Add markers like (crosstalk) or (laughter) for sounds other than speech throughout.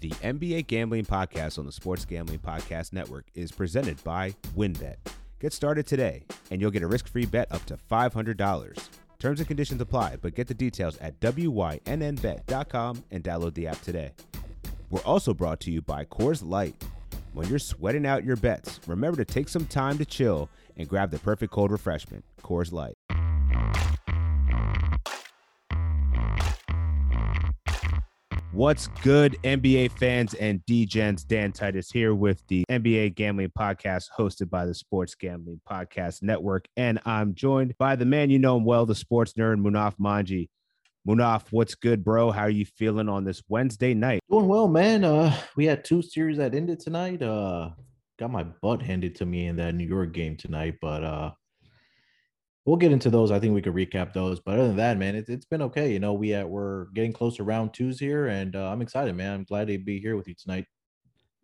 The NBA Gambling Podcast on the Sports Gambling Podcast Network is presented by WynnBet. Get started today, and you'll get a risk-free bet up to $500. Terms and conditions apply, but get the details at wynnbet.com and download the app today. We're also brought to you by Coors Light. When you're sweating out your bets, remember to take some time to chill and grab the perfect cold refreshment, Coors Light. What's good, NBA fans and DGens? Dan Titus here with the NBA Gambling Podcast hosted by the Sports Gambling Podcast Network. And I'm joined by the man you know him well, the sports nerd, Munaf Manji. Munaf, what's good, bro? How are you feeling on this Wednesday night? Doing well, man. Uh, we had two series that ended tonight. Uh, got my butt handed to me in that New York game tonight, but uh, we'll get into those. I think we could recap those. But other than that, man, it, it's been okay. You know, we uh, we're getting close to round twos here, and uh, I'm excited, man. I'm glad to be here with you tonight.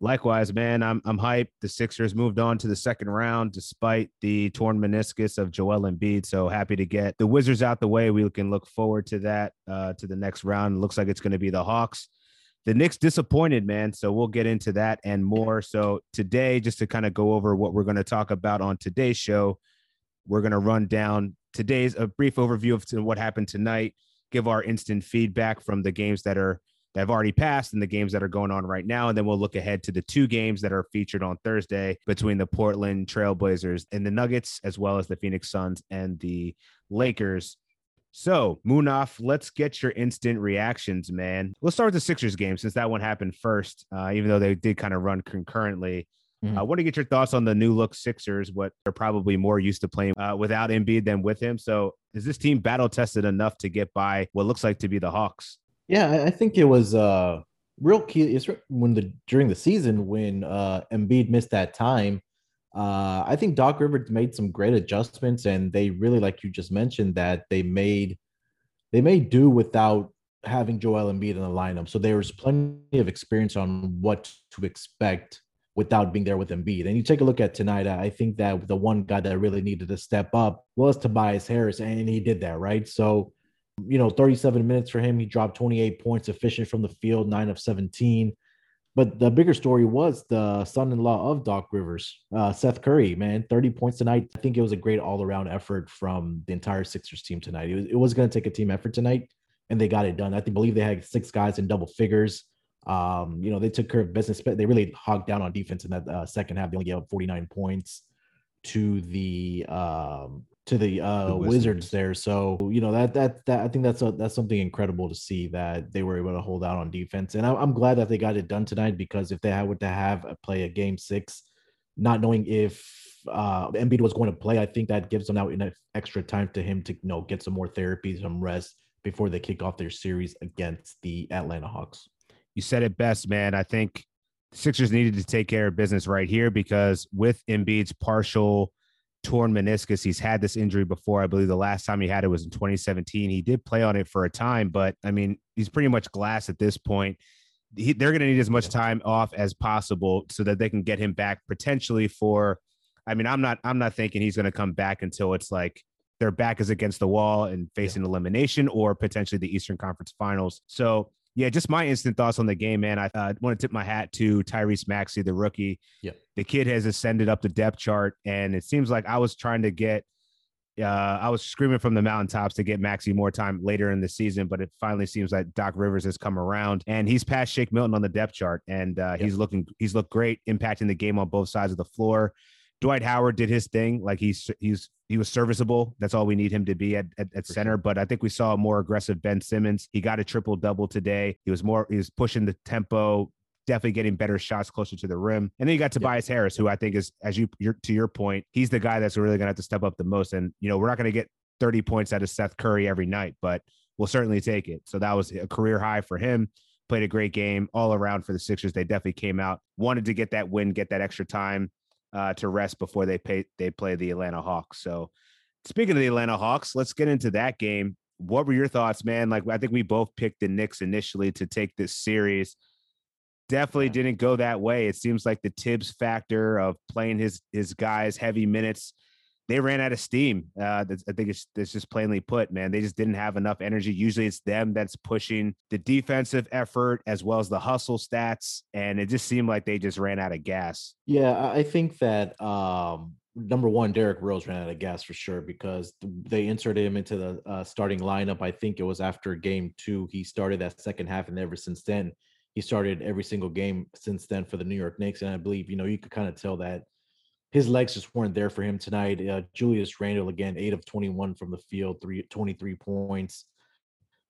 Likewise, man, I'm I'm hyped. The Sixers moved on to the second round despite the torn meniscus of Joel Embiid. So happy to get the Wizards out the way. We can look forward to that uh, to the next round. Looks like it's going to be the Hawks. The Knicks disappointed, man. So we'll get into that and more. So today, just to kind of go over what we're going to talk about on today's show, we're going to run down today's a brief overview of what happened tonight, give our instant feedback from the games that are that have already passed and the games that are going on right now. And then we'll look ahead to the two games that are featured on Thursday between the Portland Trailblazers and the Nuggets, as well as the Phoenix Suns and the Lakers. So, Munaf, let's get your instant reactions, man. Let's start with the Sixers game since that one happened first, uh, even though they did kind of run concurrently. Mm-hmm. I want to get your thoughts on the new look Sixers, what they're probably more used to playing uh, without Embiid than with him. So, is this team battle tested enough to get by what looks like to be the Hawks? Yeah, I think it was uh real key. It's when the during the season when uh Embiid missed that time. Uh, I think Doc Rivers made some great adjustments, and they really, like you just mentioned, that they made they made do without having Joel Embiid in the lineup. So there was plenty of experience on what to expect without being there with Embiid. And you take a look at tonight, I think that the one guy that really needed to step up was Tobias Harris, and he did that, right? So you know, 37 minutes for him. He dropped 28 points, efficient from the field, nine of 17. But the bigger story was the son-in-law of Doc Rivers, uh, Seth Curry. Man, 30 points tonight. I think it was a great all-around effort from the entire Sixers team tonight. It was, it was going to take a team effort tonight, and they got it done. I think, believe they had six guys in double figures. Um, you know, they took care of business. They really hogged down on defense in that uh, second half. They only gave up 49 points to the um, to the uh the Wizards there. So you know that that that I think that's a, that's something incredible to see that they were able to hold out on defense, and I, am glad that they got it done tonight because if they had would to have a play a game six, not knowing if uh Embiid was going to play, I think that gives them now enough extra time to him to you know get some more therapy, some rest before they kick off their series against the Atlanta Hawks. You said it best, man. I think Sixers needed to take care of business right here because with Embiid's partial torn meniscus. He's had this injury before. I believe the last time he had it was in 2017. He did play on it for a time, but I mean, he's pretty much glass at this point. He, they're going to need as much time off as possible so that they can get him back potentially for. I mean, I'm not. I'm not thinking he's going to come back until it's like their back is against the wall and facing yeah. elimination, or potentially the Eastern Conference Finals. So yeah, just my instant thoughts on the game, man. I uh, want to tip my hat to Tyrese Maxey, the rookie. Yeah, the kid has ascended up the depth chart, and it seems like I was trying to get, uh, I was screaming from the mountaintops to get Maxey more time later in the season, but it finally seems like Doc Rivers has come around, and he's past Shake Milton on the depth chart, and uh, he's looking, he's looked great, impacting the game on both sides of the floor. Dwight Howard did his thing. Like he's he's he was serviceable. That's all we need him to be at, at, at center. Sure. But I think we saw a more aggressive Ben Simmons. He got a triple double today. He was more he was pushing the tempo, definitely getting better shots closer to the rim. And then you got Tobias yeah. Harris, who I think is, as you to your point, he's the guy that's really going to have to step up the most. And you know, we're not going to get 30 points out of Seth Curry every night, but we'll certainly take it. So that was a career high for him. Played a great game all around for the Sixers. They definitely came out, wanted to get that win, get that extra time uh, to rest before they pay they play the Atlanta Hawks. So speaking of the Atlanta Hawks, let's get into that game. What were your thoughts, man? Like I think we both picked the Knicks initially to take this series. Definitely didn't go that way. It seems like the Thibs factor of playing his his guys heavy minutes they ran out of steam. Uh, I think it's, it's just plainly put, man. They just didn't have enough energy. Usually it's them that's pushing the defensive effort as well as the hustle stats. And it just seemed like they just ran out of gas. Yeah, I think that um, number one, Derrick Rose ran out of gas for sure because they inserted him into the uh, starting lineup. I think it was after game two. He started that second half, and ever since then, he started every single game since then for the New York Knicks. And I believe, you know, you could kind of tell that his legs just weren't there for him tonight. Uh, Julius Randle again, eight of 21 from the field, three, 23 points.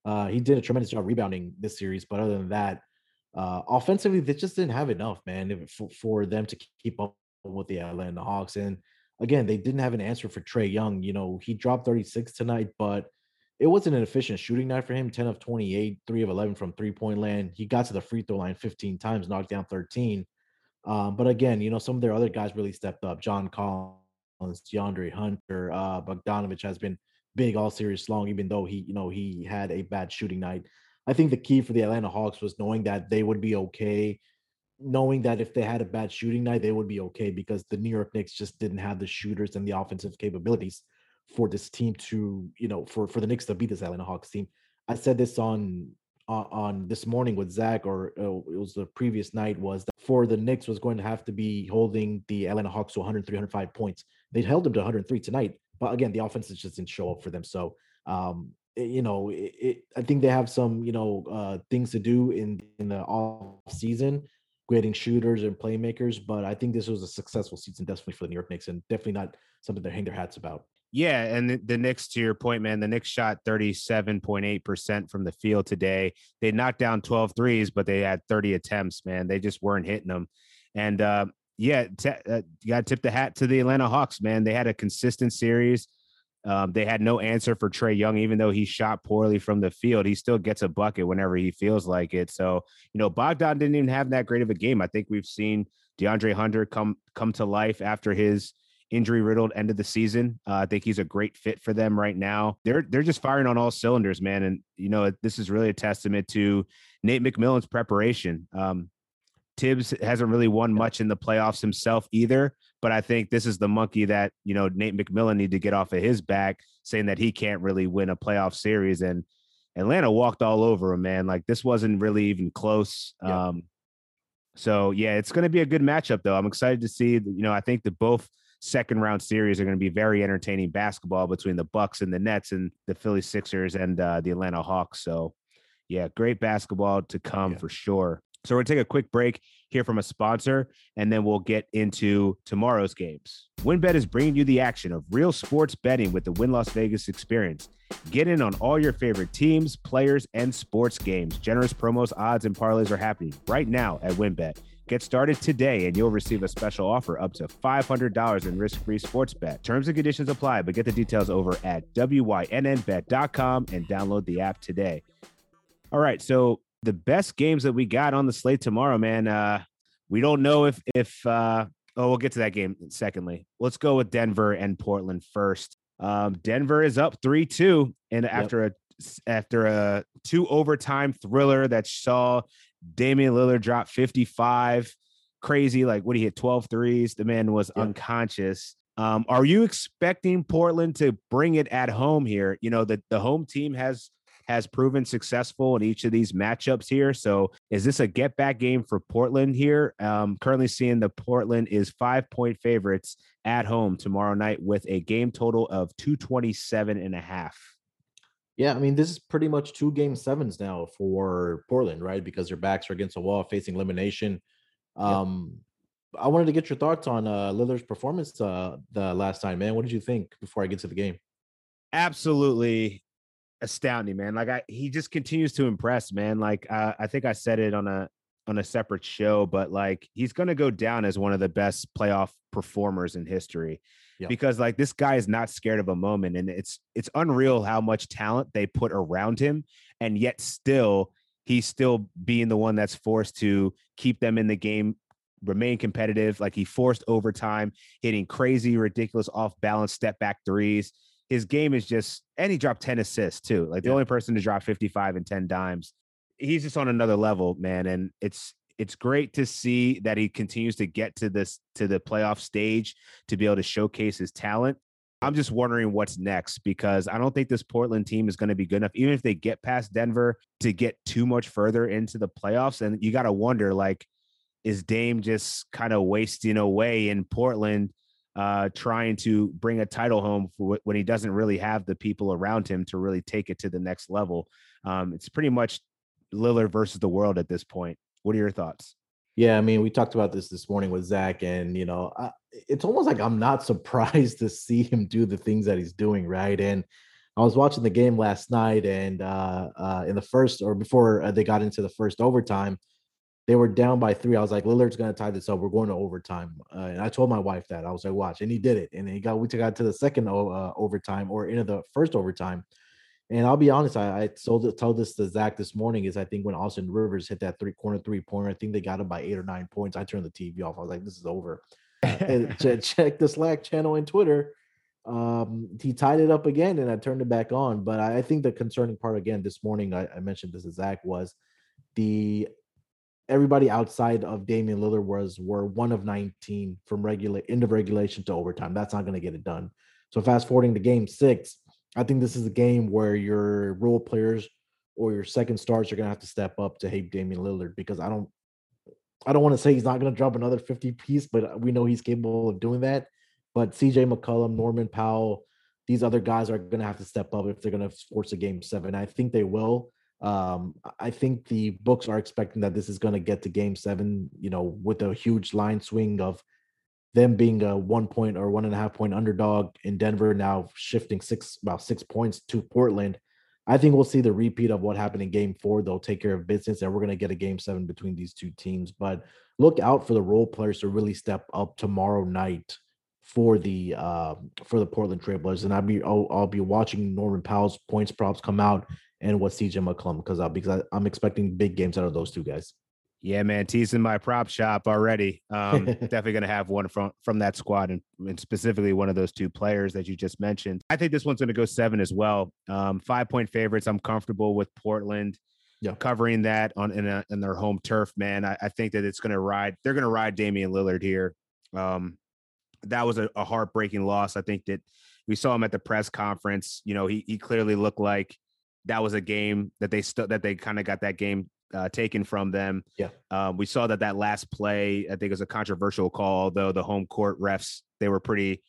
Uh, he did a tremendous job rebounding this series, but other than that, uh, offensively, they just didn't have enough, man, for, for them to keep up with the Atlanta Hawks. And again, they didn't have an answer for Trae Young. You know, he dropped 36 tonight, but it wasn't an efficient shooting night for him 10 of 28, 3 of 11 from three point land. He got to the free throw line 15 times, knocked down 13. Um, but again, you know, some of their other guys really stepped up. John Collins, DeAndre Hunter, uh, Bogdanovic has been big all series long, even though he, you know, he had a bad shooting night. I think the key for the Atlanta Hawks was knowing that they would be okay, knowing that if they had a bad shooting night, they would be okay because the New York Knicks just didn't have the shooters and the offensive capabilities for this team to, you know, for for the Knicks to beat this Atlanta Hawks team. I said this on on, on this morning with Zach, or uh, it was the previous night, was that for the Knicks was going to have to be holding the Atlanta Hawks to 100, 305 points. They held them to 103 tonight, but again, the offense just didn't show up for them. So, um, it, you know, it, it, I think they have some, you know, uh, things to do in in the off season, getting shooters and playmakers. But I think this was a successful season, definitely for the New York Knicks, and definitely not something to hang their hats about. Yeah, and the, the Knicks, to your point, man, the Knicks shot 37.8% from the field today. They knocked down 12 threes, but they had 30 attempts, man. They just weren't hitting them. And uh, yeah, t- uh, you got to tip the hat to the Atlanta Hawks, man. They had a consistent series. Um, they had no answer for Trae Young, even though he shot poorly from the field. He still gets a bucket whenever he feels like it. So, you know, Bogdan didn't even have that great of a game. I think we've seen DeAndre Hunter come come to life after his – injury riddled end of the season. Uh, I think he's a great fit for them right now. They're they're just firing on all cylinders, man. And you know this is really a testament to Nate McMillan's preparation. Um, Thibs hasn't really won much in the playoffs himself either, but I think this is the monkey that you know Nate McMillan need to get off of his back, saying that he can't really win a playoff series. And Atlanta walked all over him, man. Like this wasn't really even close. Yeah. Um, so yeah, it's going to be a good matchup, though. I'm excited to see. You know, I think that both second round series are going to be very entertaining basketball between the Bucks and the Nets and the Philly Sixers and uh, the Atlanta Hawks. So, yeah, great basketball to come yeah. for sure. So we're gonna take a quick break, hear from a sponsor, and then we'll get into tomorrow's games. WynnBET is bringing you the action of real sports betting with the Wynn Las Vegas experience. Get in on all your favorite teams, players, and sports games. Generous promos, odds, and parlays are happening right now at WynnBET. Get started today and you'll receive a special offer up to $500 in risk free sports bet. Terms and conditions apply, but get the details over at WYNNBet.com and download the app today. All right. So, the best games that we got on the slate tomorrow, man. Uh, we don't know if, if, uh, oh, we'll get to that game secondly. Let's go with Denver and Portland first. Um, Denver is up 3 2. And yep. after a after a two overtime thriller that saw Damian Lillard dropped 55. Crazy. Like, what he hit 12 threes. The man was yeah. unconscious. Um, are you expecting Portland to bring it at home here? You know, that the home team has has proven successful in each of these matchups here. So is this a get back game for Portland here? Um, currently seeing the Portland is five point favorites at home tomorrow night with a game total of 227 and a half. Yeah, I mean, this is pretty much two game sevens now for Portland, right? Because their backs are against the wall, facing elimination. Um, yep. I wanted to get your thoughts on uh, Lillard's performance uh, the last time, man. What did you think before I get to the game? Absolutely astounding, man. Like I, he just continues to impress, man. Like uh, I think I said it on a on a separate show, but like he's going to go down as one of the best playoff performers in history because like this guy is not scared of a moment and it's it's unreal how much talent they put around him and yet still he's still being the one that's forced to keep them in the game remain competitive like he forced overtime hitting crazy ridiculous off balance step back threes. His game is just and he dropped 10 assists too like the only person to drop 55 and 10 dimes. He's just on another level man and it's it's great to see that he continues to get to this to the playoff stage to be able to showcase his talent. I'm just wondering what's next because I don't think this Portland team is going to be good enough, even if they get past Denver, to get too much further into the playoffs. And you got to wonder, like, is Dame just kind of wasting away in Portland, uh, trying to bring a title home when he doesn't really have the people around him to really take it to the next level? Um, it's pretty much Lillard versus the world at this point. What are your thoughts? Yeah, I mean, we talked about this this morning with Zach, and you know, I, it's almost like I'm not (laughs) surprised to see him do the things that he's doing, right? And I was watching the game last night, and uh, uh, in the first or before uh, they got into the first overtime, they were down by three. I was like, Lillard's going to tie this up. We're going to overtime. Uh, and I told my wife that. I was like, watch, and he did it. And then he got we got to the second uh, overtime or into the first overtime, and I'll be honest, I, I told told this to Zach this morning. Is I think when Austin Rivers hit that three corner three pointer, I think they got him by eight or nine points. I turned the TV off. I was like, this is over. and (laughs) check the Slack channel and Twitter. Um, he tied it up again, and I turned it back on. But I, I think the concerning part again this morning, I, I mentioned this to Zach was the everybody outside of Damian Lillard was were one of 19 from regular end of regulation to overtime. That's not going to get it done. So fast forwarding to game six, I think this is a game where your role players or your second stars are going to have to step up to hate Damian Lillard because I don't I don't want to say he's not going to drop another 50 piece, but we know he's capable of doing that. But CJ McCollum, Norman Powell, these other guys are going to have to step up if they're going to force a game seven. I think they will. Um, I think the books are expecting that this is going to get to game seven, you know, with a huge line swing of them being a one point or one and a half point underdog in Denver, now shifting six about six points to Portland. I think we'll see the repeat of what happened in game four. They'll take care of business, and we're going to get a game seven between these two teams. But look out for the role players to really step up tomorrow night for the uh, for the Portland Trailblazers, and I'll be I'll, I'll, be watching Norman Powell's points props come out and what CJ McCollum comes out because I, I'm expecting big games out of those two guys. Yeah, man, teasing my prop shop already. Um, (laughs) definitely going to have one from from that squad, and, and, specifically one of those two players that you just mentioned. I think this one's going to go seven as well. Um, five point favorites. I'm comfortable with Portland. Yeah. covering that on in, a, in their home turf, man. I, I think that it's going to ride. They're going to ride Damian Lillard here. Um, that was a, a heartbreaking loss. I think that we saw him at the press conference. You know, he he clearly looked like that was a game that they still that they kind of got that game uh, taken from them. Yeah. Um, we saw that that last play, I think, was a controversial call. Though the home court refs, they were pretty,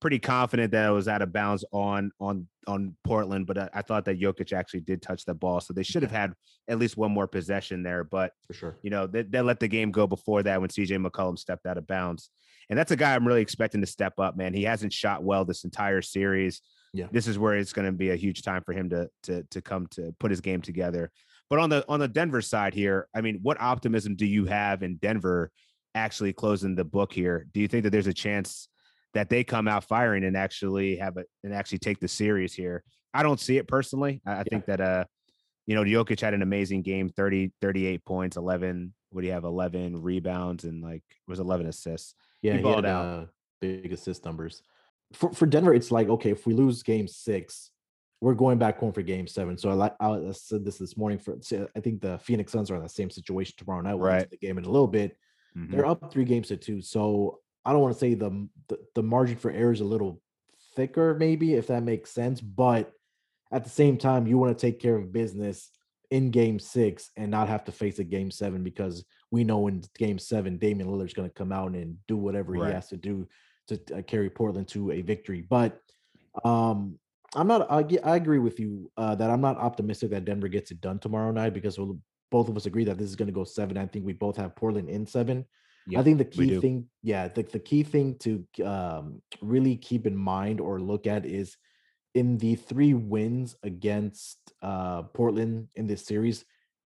pretty confident that it was out of bounds on on on Portland. But I, I thought that Jokic actually did touch the ball, so they should have had at least one more possession there. But for sure, you know, they, they let the game go before that when CJ McCollum stepped out of bounds, and that's a guy I'm really expecting to step up. Man, he hasn't shot well this entire series. Yeah. This is where it's going to be a huge time for him to to to come to put his game together. But on the on the Denver side here, I mean, what optimism do you have in Denver actually closing the book here? Do you think that there's a chance that they come out firing and actually have it and actually take the series here? I don't see it personally. I, I think that uh, you know, Jokic had an amazing game, 30, 38 points, 11. What do you have? 11 rebounds and like was 11 assists. Yeah, he, he had uh, big assist numbers. For for Denver, it's like okay, if we lose game six, we're going back home for game seven. So I like I said this this morning for I think the Phoenix Suns are in the same situation tomorrow night. We'll right. The game in a little bit. Mm-hmm. They're up three games to two. So I don't want to say the, the the margin for error is a little thicker, maybe if that makes sense. But at the same time, you want to take care of business in game six and not have to face a game seven because we know in game seven, Damian Lillard's going to come out and do whatever right. he has to do to uh, carry Portland to a victory. But um I'm not. I, I agree with you uh, that I'm not optimistic that Denver gets it done tomorrow night because we'll, both of us agree that this is going to go seven. I think we both have Portland in seven. Yep, I think the key thing, yeah, the, the key thing to um, really keep in mind or look at is in the three wins against uh, Portland in this series,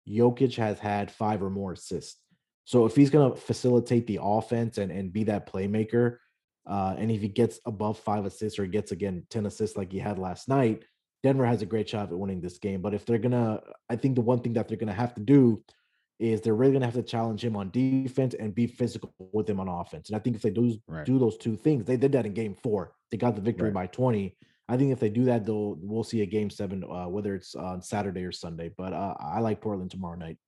Jokic has had five or more assists. So if he's going to facilitate the offense and, and be that playmaker, uh, and if he gets above five assists or gets again 10 assists like he had last night, Denver has a great shot at winning this game. But if they're gonna, I think the one thing that they're gonna have to do is they're really gonna have to challenge him on defense and be physical with him on offense. And I think if they do right. do those two things, they did that in game four. They got the victory right. by 20. I think if they do that, they'll we'll see a game seven, uh, whether it's on Saturday or Sunday. But uh, I like Portland tomorrow night.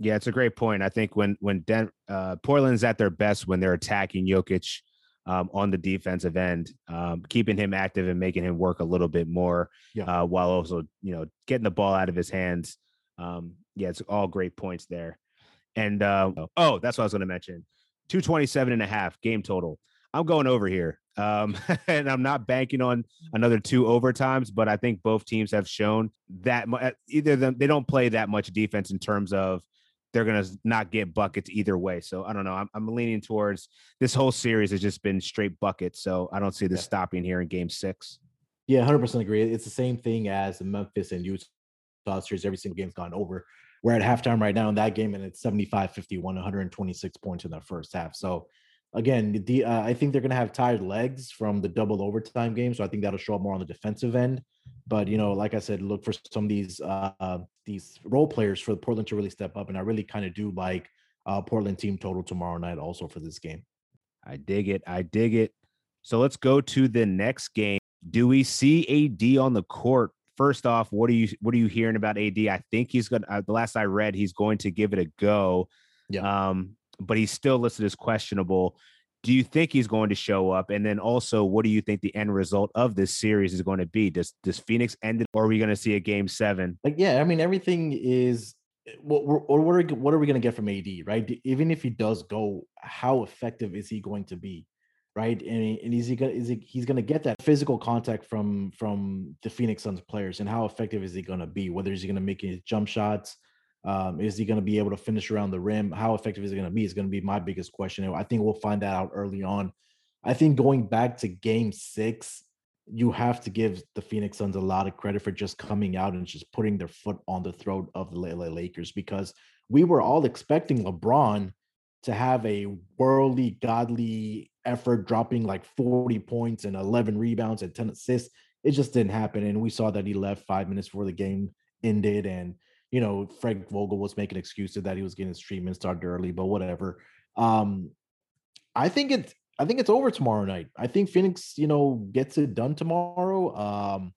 Yeah, it's a great point. I think when when Den- uh, Portland's at their best when they're attacking Jokic um, on the defensive end, um, keeping him active and making him work a little bit more, Yeah. uh, while also you know getting the ball out of his hands. Um, yeah, it's all great points there. And uh, oh, that's what I was going to mention. 227 and a half game total. I'm going over here. Um, (laughs) and I'm not banking on another two overtimes, but I think both teams have shown that mu- uh, either them they don't play that much defense in terms of they're gonna not get buckets either way. So I don't know. I'm, I'm leaning towards this whole series has just been straight buckets. So I don't see this Yeah. stopping here in game six. Yeah, hundred percent agree. It's the same thing as the Memphis and Utah series. Every single game's gone over. We're at halftime right now in that game, and it's 75-51, 126 points in the first half. So again, the uh, I think they're gonna have tired legs from the double overtime game. So I think that'll show up more on the defensive end. But you know, like I said, look for some of these uh these role players for Portland to really step up. And I really kind of do like uh Portland team total tomorrow night also for this game. I dig it. I dig it. So let's go to the next game. Do we see AD on the court? First off, what are you what are you hearing about AD? I think he's going. to Uh, the last I read, he's going to give it a go. Yeah. Um, but he's still listed as questionable. Do you think he's going to show up? And then also, what do you think the end result of this series is going to be? Does does Phoenix end it, or are we going to see a game seven? like yeah i mean everything is what what, are what are we going to get from ad right even if he does go how effective is he going to be right and, and is he going is he he's going to get that physical contact from from the phoenix suns players and how effective is he going to be whether is he going to make his jump shots um, is he going to be able to finish around the rim how effective is he going to be is going to be my biggest question i think we'll find that out early on i think going back to game six you have to give the Phoenix Suns a lot of credit for just coming out and just putting their foot on the throat of the LA Lakers because we were all expecting LeBron to have a worldly, godly effort, dropping like 40 points and 11 rebounds and 10 assists. It just didn't happen. And we saw that he left five minutes before the game ended. And, you know, Frank Vogel was making excuses that he was getting his treatment started early, but whatever. Um, I think it's I think it's over tomorrow night. I think Phoenix, you know, gets it done tomorrow. Um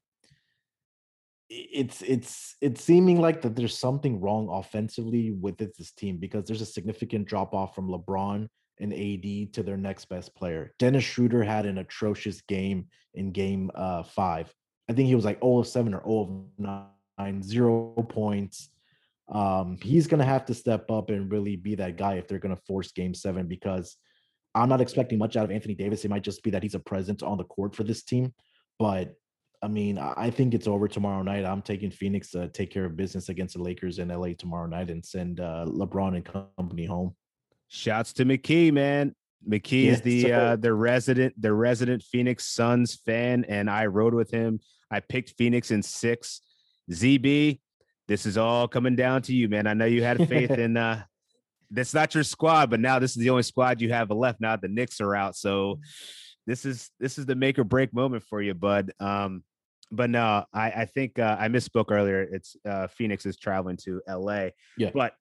it's it's it's seeming like that there's something wrong offensively with this, team because there's a significant drop off from LeBron and AD to their next best player. Dennis Schroeder had an atrocious game in game uh 5. I think he was like 0 of 7 or 0 of 9, zero points. Um, he's gonna have to step up and really be that guy if they're gonna force game seven because I'm not expecting much out of Anthony Davis. It might just be that he's a presence on the court for this team. But I mean, I think it's over tomorrow night. I'm taking Phoenix to take care of business against the Lakers in LA tomorrow night and send uh, LeBron and company home. Shouts to McKee, man. McKee is the sir. uh the resident the resident Phoenix Suns fan, and I rode with him. I picked Phoenix in six. ZB, this is all coming down to you, man. I know you had faith (laughs) in uh that's not your squad, but now this is the only squad you have left. Now the Knicks are out, so this is this is the make or break moment for you, bud. Um, but no, I I think uh, I misspoke earlier. It's uh Phoenix is traveling to LA, Yeah. but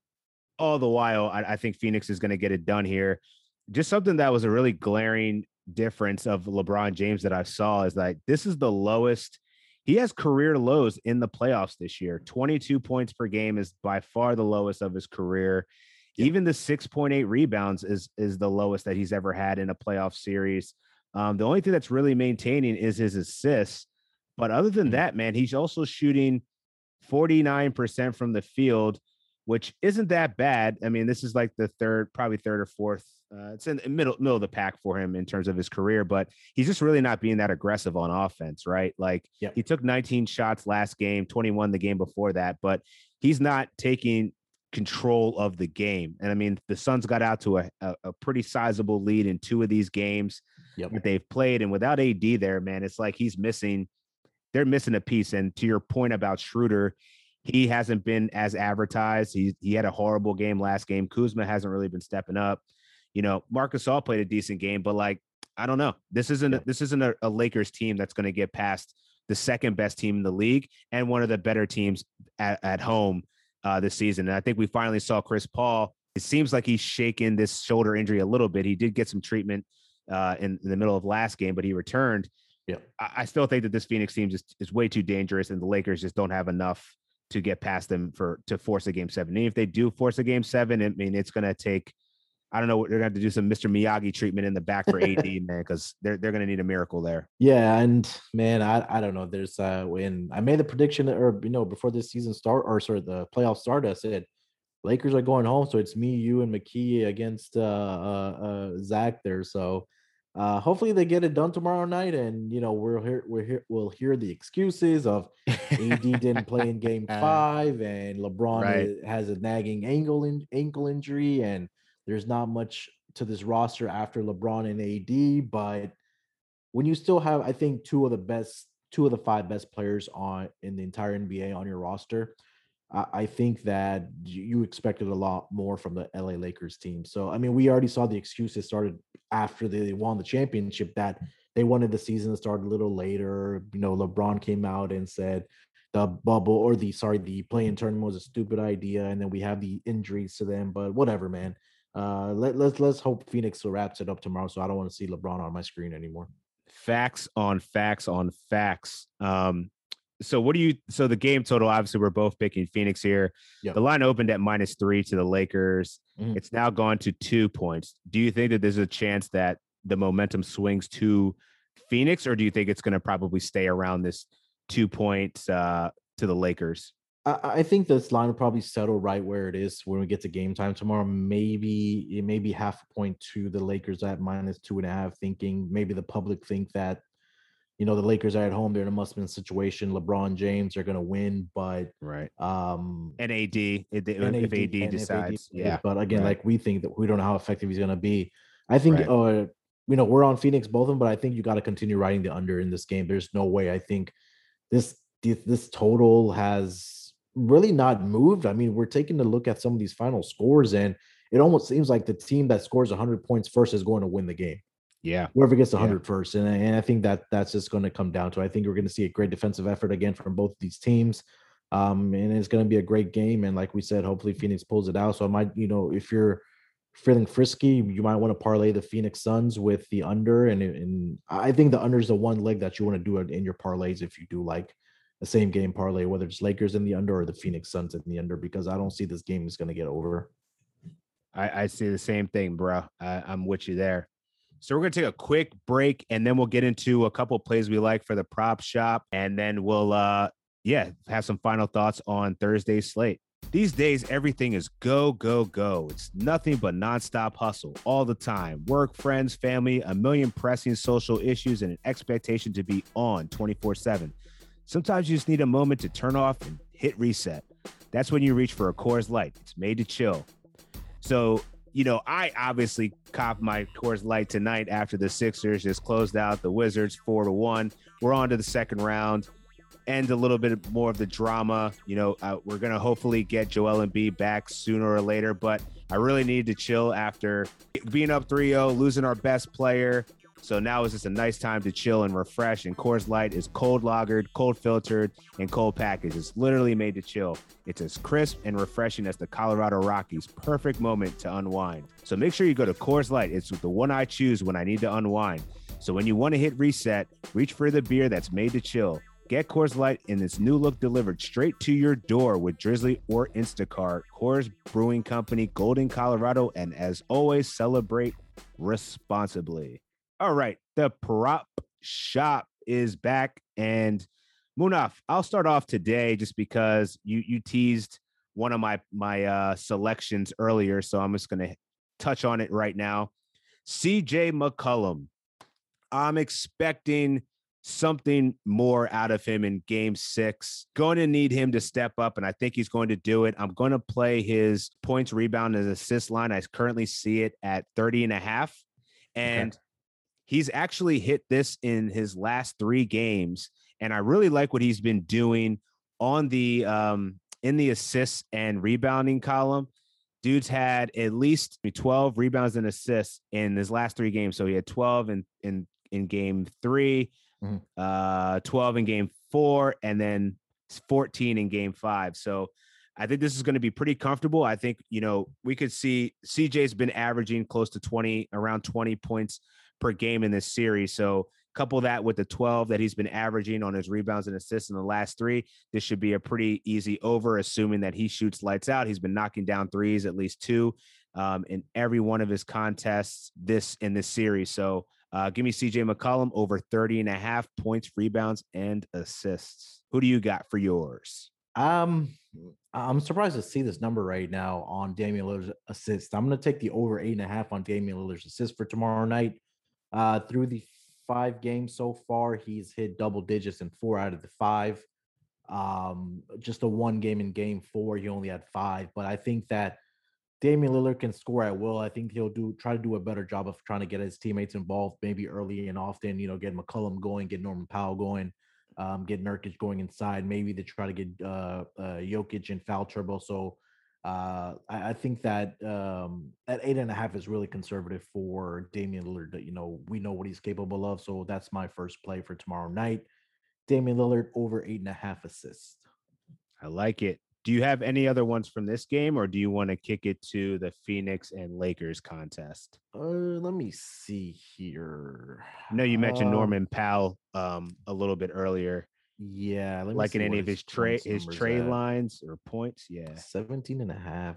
all the while, I, I think Phoenix is going to get it done here. Just something that was a really glaring difference of LeBron James that I saw is like this is the lowest. He has career lows in the playoffs this year. 22 points per game is by far the lowest of his career. Yeah. Even the 6.8 rebounds is is the lowest that he's ever had in a playoff series. Um, the only thing that's really maintaining is his assists. But other than Mhm. that, man, he's also shooting 49% from the field, which isn't that bad. I mean, this is like the third, probably third or fourth. Uh, it's in the middle middle of the pack for him in terms of his career, but he's just really not being that aggressive on offense, right? Like Yep. he took 19 shots last game, 21 the game before that, but he's not taking control of the game. And I mean, the Suns got out to a, a, a pretty sizable lead in two of these games Yep. that they've played. And without AD there, man, it's like he's missing, they're missing a piece. And to your point about Schroeder, he hasn't been as advertised. He he had a horrible game last game. Kuzma hasn't really been stepping up. You know, Marc Gasol played a decent game, but like, I don't know. This isn't a, this isn't a, a Lakers team that's going to get past the second best team in the league and one of the better teams at, at home uh, this season. And I think we finally saw Chris Paul. It seems like he's shaken this shoulder injury a little bit. He did get some treatment uh, in, in the middle of last game, but he returned. Yeah. I, I still think that this Phoenix team just is way too dangerous, and the Lakers just don't have enough to get past them for to force a game seven. And if they do force a game seven, I mean it's going to take I don't know. They're gonna have to do some Mr. Miyagi treatment in the back for AD, (laughs) man, because they're they're gonna need a miracle there. Yeah, and man, I, I don't know. There's uh when I made the prediction or you know before this season start or sort of the playoff started, I said Lakers are going home, so it's me, you, and McKee against uh, uh, uh Zach there. So uh, hopefully they get it done tomorrow night, and you know we're here, we're here, we'll hear the excuses of AD didn't play in Game (laughs) Five, and LeBron right. has a nagging ankle in, ankle injury, and there's not much to this roster after LeBron and AD. But when you still have, I think, two of the best, two of the five best players on in the entire NBA on your roster, I think that you expected a lot more from the LA Lakers team. So, I mean, we already saw the excuses started after they won the championship that they wanted the season to start a little later. You know, LeBron came out and said the bubble or the sorry, the play-in tournament was a stupid idea, and then we have the injuries to them. But whatever, man. Uh, let, let's let's hope Phoenix wraps it up tomorrow. So I don't want to see LeBron on my screen anymore. Facts on facts on facts. Um, so what do you so the game total obviously we're both picking phoenix here yep. the line opened at minus three to the lakers mm-hmm. it's now gone to two points do you think that there's a chance that the momentum swings to phoenix or do you think it's going to probably stay around this two points uh, to the lakers I, I think this line will probably settle right where it is when we get to game time tomorrow. Maybe it may be half a point to the Lakers at minus two and a half, thinking maybe the public think that you know the Lakers are at home; they're in a must-win situation. LeBron James are going to win, but right. Um, and AD, if, NAD, if AD decides, if AD, yeah. But again, right. like we think that we don't know how effective he's going to be. I think, right. uh, you know, we're on Phoenix both of them, but I think you got to continue riding the under in this game. There's no way. I think this this total has really not moved. I mean, we're taking a look at some of these final scores, and it almost seems like the team that scores 100 points first is going to win the game. Yeah. Whoever gets 100 yeah. first. And, and I think that that's just going to come down to, I think we're going to see a great defensive effort again from both these teams. Um, and it's going to be a great game. And like we said, hopefully Phoenix pulls it out. So I might, you know, if you're feeling frisky, you might want to parlay the Phoenix Suns with the under. And, and I think the under is the one leg that you want to do it in your parlays if you do like a same game parlay, whether it's Lakers in the under or the Phoenix Suns in the under, because I don't see this game is going to get over. I, I see the same thing, bro. I, I'm with you there. So we're going to take a quick break and then we'll get into a couple plays we like for the prop shop. And then we'll, uh, yeah, have some final thoughts on Thursday's slate. These days, everything is go, go, go. It's nothing but nonstop hustle all the time. Work, friends, family, a million pressing social issues, and an expectation to be on 24 7. Sometimes you just need a moment to turn off and hit reset. That's when you reach for a Coors Light. It's made to chill. So you know, I obviously cop my Coors Light tonight after the Sixers just closed out the Wizards four to one. We're on to the second round End a little bit more of the drama. You know, uh, we're to hopefully get Joel Embiid back sooner or later, but I really need to chill after being up 3 0, losing our best player, so now is just a nice time to chill and refresh. And Coors Light is cold lagered, cold filtered, and cold packaged. It's literally made to chill. It's as crisp and refreshing as the Colorado Rockies. Perfect moment to unwind. So make sure you go to Coors Light. It's the one I choose when I need to unwind. So when you want to hit reset, reach for the beer that's made to chill. Get Coors Light in its new look delivered straight to your door with Drizzly or Instacart. Coors Brewing Company, Golden, Colorado, and as always, celebrate responsibly. All right. The prop shop is back. And Munaf, I'll start off today just because you you teased one of my my uh selections earlier. So I'm just gonna touch on it right now. CJ McCollum. I'm expecting something more out of him in game six. Going to need him to step up, and I think he's going to do it. I'm going to play his points, rebound, and assist line. I currently see it at 30 and a half. And okay he's actually hit this in his last three games, and I really like what he's been doing on the um, in the assists and rebounding column. Dude's had at least 12 rebounds and assists in his last three games. So he had 12 in in in game 3 mm-hmm. uh, 12 in game four, and then 14 in game five. So I think this is going to be pretty comfortable. I think, you know, we could see CJ's been averaging close to 20, around 20 points per game in this series. So couple that with the 12 that he's been averaging on his rebounds and assists in the last three. This should be a pretty easy over, assuming that he shoots lights out. He's been knocking down threes, at least two um, in every one of his contests this in this series. So uh, give me CJ McCollum over 30 and a half points, rebounds, and assists. Who do you got for yours? Um, I'm surprised to see this number right now on Damian Lillard's assist. I'm going to take the over eight and a half on Damian Lillard's assist for tomorrow night. Uh, through the five games so far, he's hit double digits in four out of the five. Um, just a one game in game four, he only had five. But I think that Damian Lillard can score at will. I think he'll do try to do a better job of trying to get his teammates involved, maybe early and often. You know, get McCollum going, get Norman Powell going, um, get Nurkic going inside. Maybe to try to get uh, uh, Jokic in foul trouble. So uh, I, I, think that um, at eight and a half is really conservative for Damian Lillard. You know, we know what he's capable of. So that's my first play for tomorrow night. Damian Lillard over eight and a half assists. I like it. Do you have any other ones from this game, or do you want to kick it to the Phoenix and Lakers contest? Uh, let me see here. I know you mentioned uh, Norman Powell um, a little bit earlier. Yeah, like in any of his trade his trade lines or points. Yeah, 17 and a half.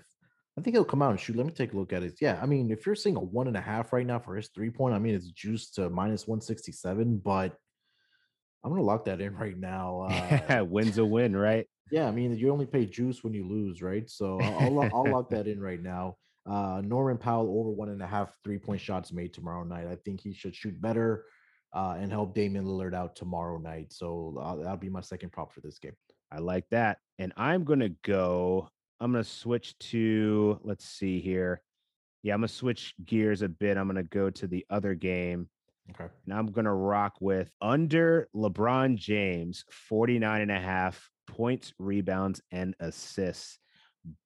I think he'll come out and shoot. Let me take a look at it. Yeah, I mean, if you're seeing a one and a half right now for his three point, I mean, it's juiced to minus 167, but I'm gonna lock that in right now. (laughs) Uh, Win's a win, right? Yeah, I mean, you only pay juice when you lose, right? So I'll, I'll, I'll lock that in right now. Uh, Norman Powell over one and a half three point shots made tomorrow night. I think he should shoot better uh, and help Damian Lillard out tomorrow night. So uh, that'll be my second prop for this game. I like that. And I'm going to go, I'm going to switch to, let's see here. Yeah, I'm going to switch gears a bit. I'm going to go to the other game. Okay. And I'm going to rock with under LeBron James, 49 and a half points, rebounds, and assists.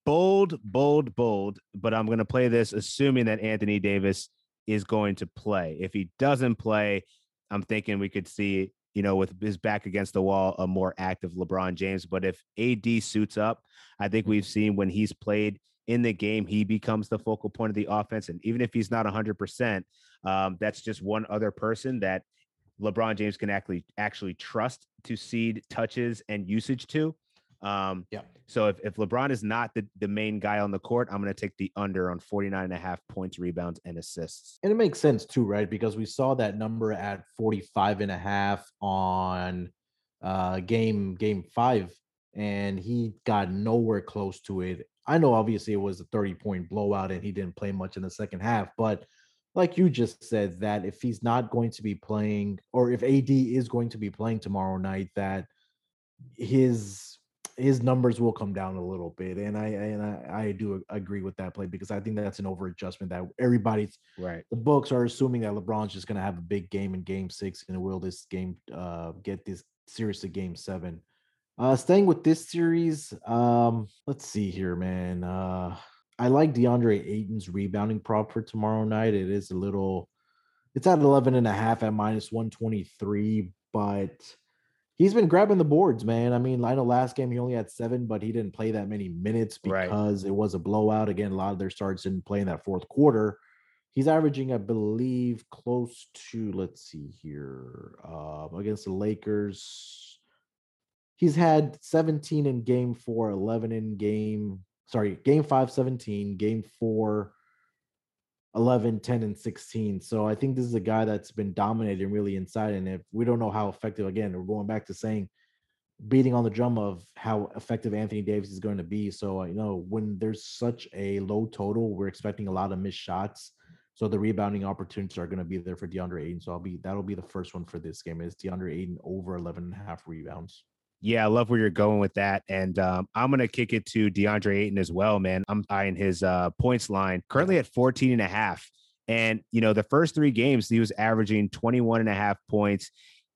Bold, bold, bold. But I'm going to play this assuming that Anthony Davis is going to play. If he doesn't play, I'm thinking we could see, you know, with his back against the wall, a more active LeBron James. But if AD suits up, I think we've seen when he's played in the game, he becomes the focal point of the offense. And even if he's not 100%, um, that's just one other person that LeBron James can actually actually trust to seed touches and usage to. Um, yeah. So if, if LeBron is not the, the main guy on the court, I'm going to take the under on 49 and a half points, rebounds, and assists. And it makes sense too, right? Because we saw that number at 45 and a half on uh, game game five, and he got nowhere close to it. I know obviously it was a 30 point blowout and he didn't play much in the second half, but like you just said, that if he's not going to be playing, or if AD is going to be playing tomorrow night, that his his numbers will come down a little bit, and I and I, I do agree with that play because I think that's an over adjustment that everybody's right. The books are assuming that LeBron's just going to have a big game in Game Six, and will this game uh, get this series to Game Seven? Uh, staying with this series, um, let's see here, man. Uh, I like DeAndre Ayton's rebounding prop for tomorrow night. It is a little, it's at 11 and a half at minus 123, but he's been grabbing the boards, man. I mean, I know last game he only had seven, but he didn't play that many minutes because right. it was a blowout. Again, a lot of their starts didn't play in that fourth quarter. He's averaging, I believe, close to, let's see here, uh, against the Lakers. He's had 17 in game four, 11 in game sorry, game five, 17, game four, 11, 10, and 16. So I think this is a guy that's been dominating really inside. And if we don't know how effective, again, we're going back to saying beating on the drum of how effective Anthony Davis is going to be. So, you know, when there's such a low total, we're expecting a lot of missed shots. So the rebounding opportunities are going to be there for DeAndre Ayton. So I'll be that'll be the first one for this game is DeAndre Ayton over 11 and a half rebounds. Yeah, I love where you're going with that. And um, I'm going to kick it to DeAndre Ayton as well, man. I'm eyeing his uh, points line currently at 14 and a half. And, you know, the first three games, he was averaging 21 and a half points.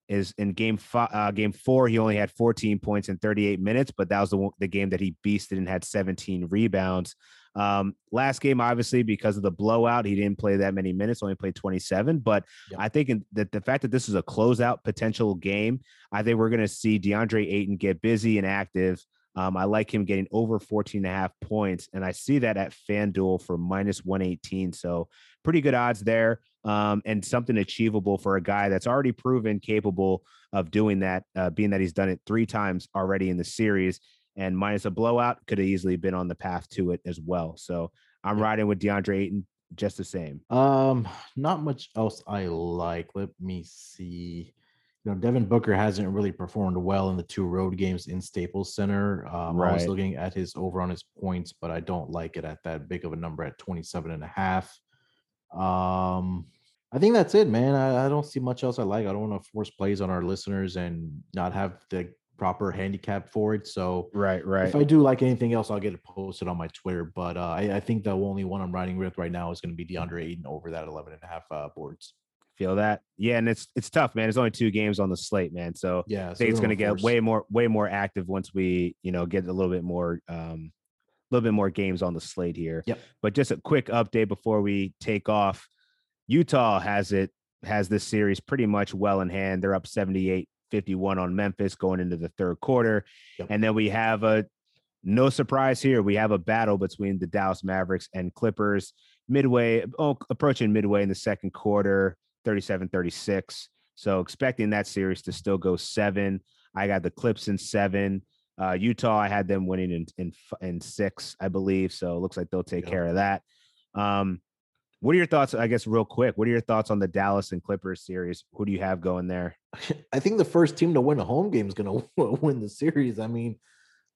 Is in game five, uh, game four, he only had 14 points in 38 minutes, but that was the, the game that he beasted and had 17 rebounds. Um, last game, obviously, because of the blowout, he didn't play that many minutes, only played 27. But yep. I think that the fact that this is a closeout potential game, I think we're going to see DeAndre Ayton get busy and active. Um, I like him getting over 14 and a half points, and I see that at FanDuel for minus 118. So pretty good odds there, um, and something achievable for a guy that's already proven capable of doing that, uh, being that he's done it three times already in the series and minus a blowout could have easily been on the path to it as well. So I'm riding with DeAndre Ayton just the same. Um, not much else I like. Let me see. You know, Devin Booker hasn't really performed well in the two road games in Staples Center. Um, I was looking at his over on his points, but I don't like it at that big of a number at 27 and a half. Um, I think that's it, man. I, I don't see much else I like. I don't want to force plays on our listeners and not have the proper handicap for it. So Right, right. if I do like anything else, I'll get it posted on my Twitter. But uh, I, I think the only one I'm riding with right now is going to be DeAndre Ayton over that 11 and a half uh, boards. Feel that? Yeah, and it's it's tough, man. There's only two games on the slate, man. So Yeah, I think it's going to get way more way more active once we you know get a little bit more um a little bit more games on the slate here. Yep. But just a quick update before we take off. Utah has it has this series pretty much well in hand. They're up 78 51 on Memphis going into the third quarter. Yep. And then we have a no surprise here. We have a battle between the Dallas Mavericks and Clippers midway, oh, approaching midway in the second quarter, 37 36. So expecting that series to still go seven. I got the Clips in seven. Uh, Utah, I had them winning in, in in six, I believe. So it looks like they'll take Yeah. care of that. Um, what are your thoughts? I guess real quick, what are your thoughts on the Dallas and Clippers series? Who do you have going there? (laughs) I think the first team to win a home game is going (laughs) to win the series. I mean,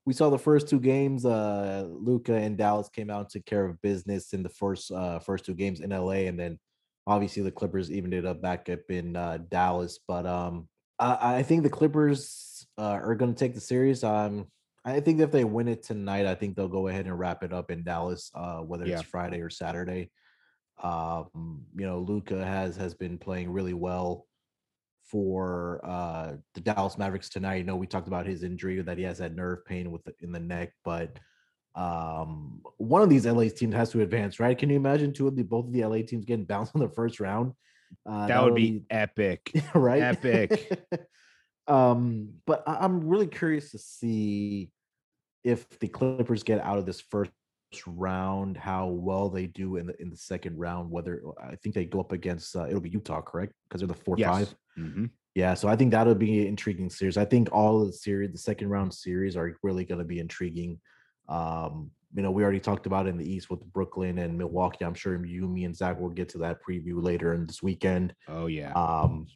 we saw the first two games. Uh, Luka and Dallas came out and took care of business in the first uh, first two games in LA, and then obviously the Clippers evened it up back up in uh, Dallas. But um, I, I think the Clippers uh, are going to take the series. Um, I think if they win it tonight, I think they'll go ahead and wrap it up in Dallas, uh, whether Yeah. it's Friday or Saturday. Um, you know, Luka has has been playing really well for uh the Dallas Mavericks tonight. You know, we talked about his injury that he has that nerve pain with the, in the neck, but um one of these LA teams has to advance, right? Can you imagine two of the both of the LA teams getting bounced in the first round? Uh, that would be epic. (laughs) right epic. (laughs) um but I- i'm really curious to see if the clippers get out of this first round how well they do in the in the second round whether i think they go up against uh, it'll be utah correct because they're the four Yes. five Mhm. yeah so i think that'll be an intriguing series i think all of the series the second round series are really going to be intriguing um you know we already talked about in the east with brooklyn and milwaukee i'm sure you me and zach will get to that preview later in this weekend Oh yeah. um,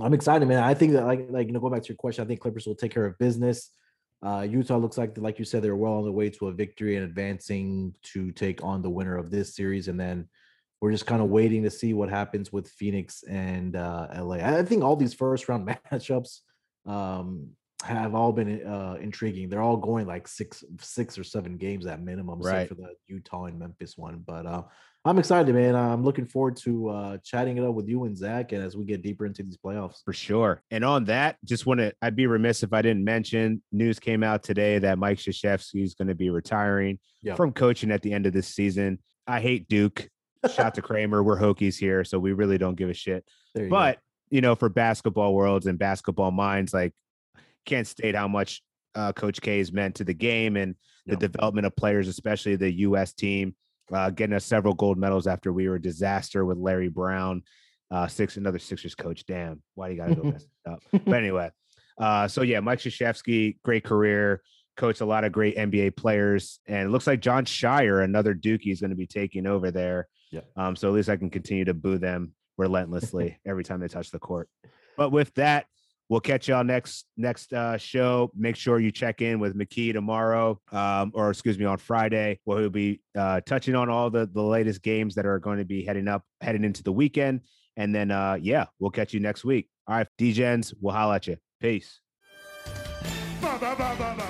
I'm excited, man. I think that like like you know, go back to your question. I think Clippers will take care of business. Uh, Utah looks like like you said they're well on the way to a victory and advancing to take on the winner of this series, and then we're just kind of waiting to see what happens with Phoenix and uh, LA. I think all these first round (laughs) matchups um, have all been uh, intriguing. They're all going like six six or seven games at minimum, Right. for the Utah and Memphis one. But uh, I'm excited, man. I'm looking forward to uh, chatting it up with you and Zach, and as we get deeper into these playoffs. For sure. And on that, just want to, I'd be remiss if I didn't mention news came out today that Mike Krzyzewski is going to be retiring Yeah. from coaching at the end of this season. I hate Duke. Shout to (laughs) Kramer. We're Hokies here, so we really don't give a shit. You go. But, you know, for basketball worlds and basketball minds, like, can't state how much uh, Coach K has meant to the game and the development of players, especially the U.S. team, uh, getting us several gold medals after we were a disaster with Larry Brown, uh, six another Sixers coach. Damn, why do you gotta go mess it (laughs) up? But anyway, uh, so yeah, Mike Krzyzewski, great career, coached a lot of great NBA players, and it looks like Jon Scheyer, another Dookie, is going to be taking over there. Yeah. Um, so at least I can continue to boo them relentlessly (laughs) every time they touch the court. But with that, we'll catch y'all next next uh, show. Make sure you check in with McKee tomorrow, um, or excuse me, on Friday, where he'll be uh, touching on all the the latest games that are going to be heading up, heading into the weekend. And then, uh, yeah, we'll catch you next week. All right, DJs, we'll holla at you. Peace. Ba ba ba